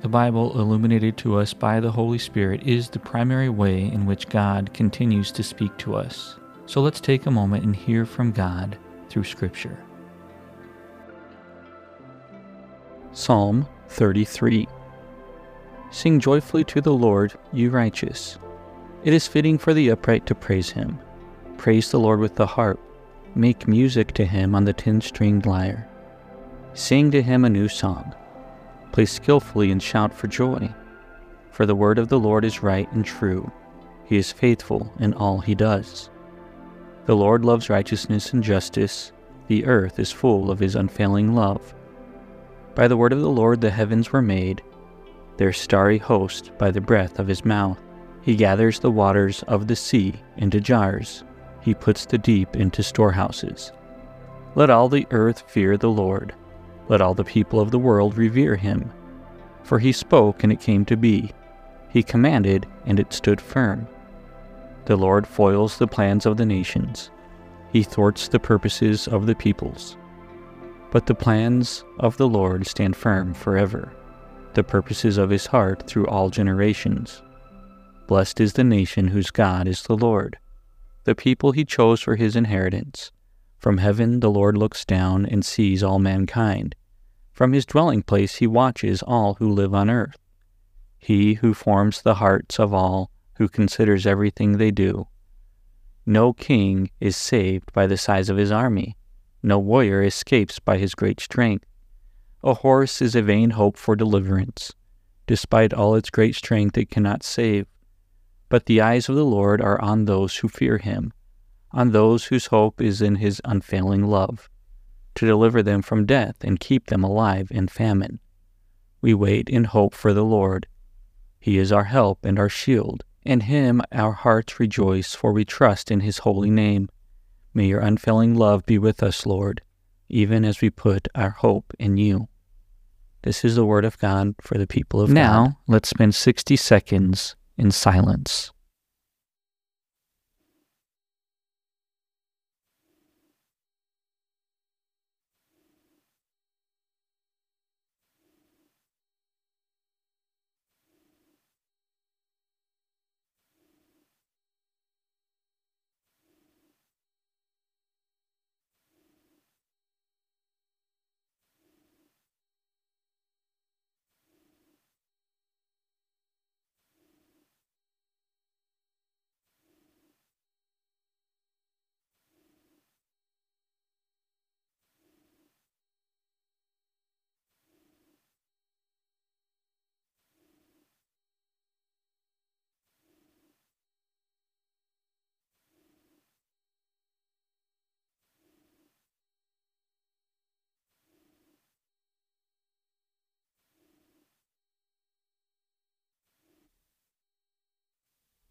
The Bible, illuminated to us by the Holy Spirit, is the primary way in which God continues to speak to us. So let's take a moment and hear from God through Scripture. Psalm 33 Sing joyfully to the Lord, you righteous. It is fitting for the upright to praise him. Praise the Lord with the harp. Make music to him on the ten stringed lyre. Sing to him a new song Play skillfully and shout for joy. For the word of the Lord is right and true. He is faithful in all he does. The Lord loves righteousness and justice. The earth is full of his unfailing love. By the word of the Lord the heavens were made, their starry host by the breath of his mouth. He gathers the waters of the sea into jars. He puts the deep into storehouses. Let all the earth fear the Lord. Let all the people of the world revere him. For he spoke, and it came to be. He commanded, and it stood firm. The Lord foils the plans of the nations. He thwarts the purposes of the peoples. But the plans of the Lord stand firm forever, the purposes of his heart through all generations. Blessed is the nation whose God is the Lord, the people he chose for his inheritance. From heaven the Lord looks down and sees all mankind. From his dwelling place he watches all who live on earth. He who forms the hearts of all, who considers everything they do. No king is saved by the size of his army. No warrior escapes by his great strength. A horse is a vain hope for deliverance. Despite all its great strength, it cannot save. But the eyes of the Lord are on those who fear him, on those whose hope is in his unfailing love, to deliver them from death and keep them alive in famine. We wait in hope for the Lord. He is our help and our shield. In him our hearts rejoice, for we trust in his holy name. May your unfailing love be with us, Lord, even as we put our hope in you. This is the word of God for the people of now, God. Now, let's spend 60 seconds in silence.